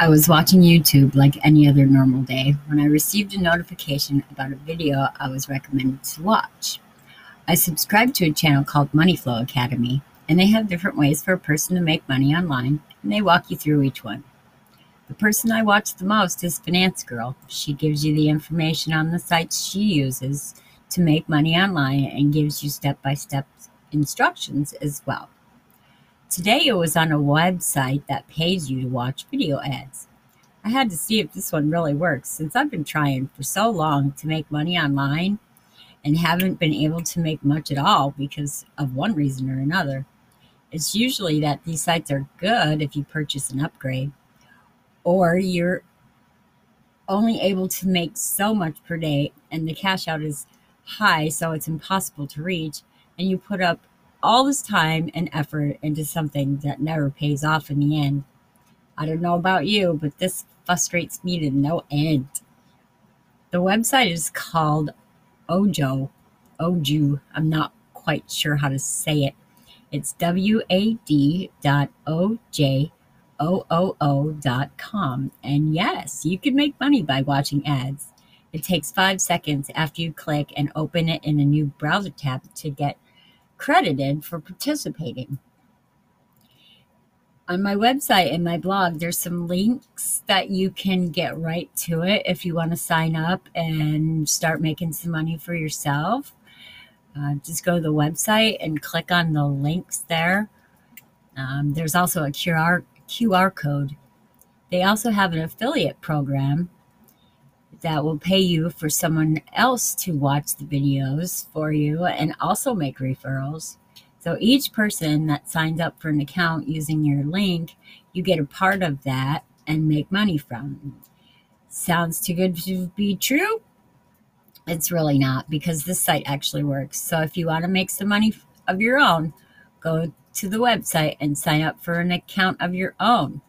I was watching YouTube like any other normal day when I received a notification about a video I was recommended to watch. I subscribe to a channel called Money Flow Academy, and they have different ways for a person to make money online, and they walk you through each one. The person I watch the most is Finance Girl. She gives you the information on the sites she uses to make money online and gives you step by step instructions as well. Today it was on a website that pays you to watch video ads. I had to see if this one really works since I've been trying for so long to make money online and haven't been able to make much at all because of one reason or another. It's usually that these sites are good if you purchase an upgrade, or you're only able to make so much per day and the cash out is high, so it's impossible to reach, and you put up all this time and effort into something that never pays off in the end. I don't know about you, but this frustrates me to no end. The website is called Ojo. Oju. I'm not quite sure how to say it. It's W A D dot O J O O O dot com. And yes, you can make money by watching ads. It takes five seconds after you click and open it in a new browser tab to get credited for participating. On my website and my blog, there's some links that you can get right to it if you want to sign up and start making some money for yourself. Uh, just go to the website and click on the links there. Um, there's also a QR, QR code. They also have an affiliate program that will pay you for someone else to watch the videos for you and also make referrals. So each person that signs up for an account using your link, you get a part of that and make money from. Sounds too good to be true? It's really not because this site actually works. So if you want to make some money of your own, go to the website and sign up for an account of your own.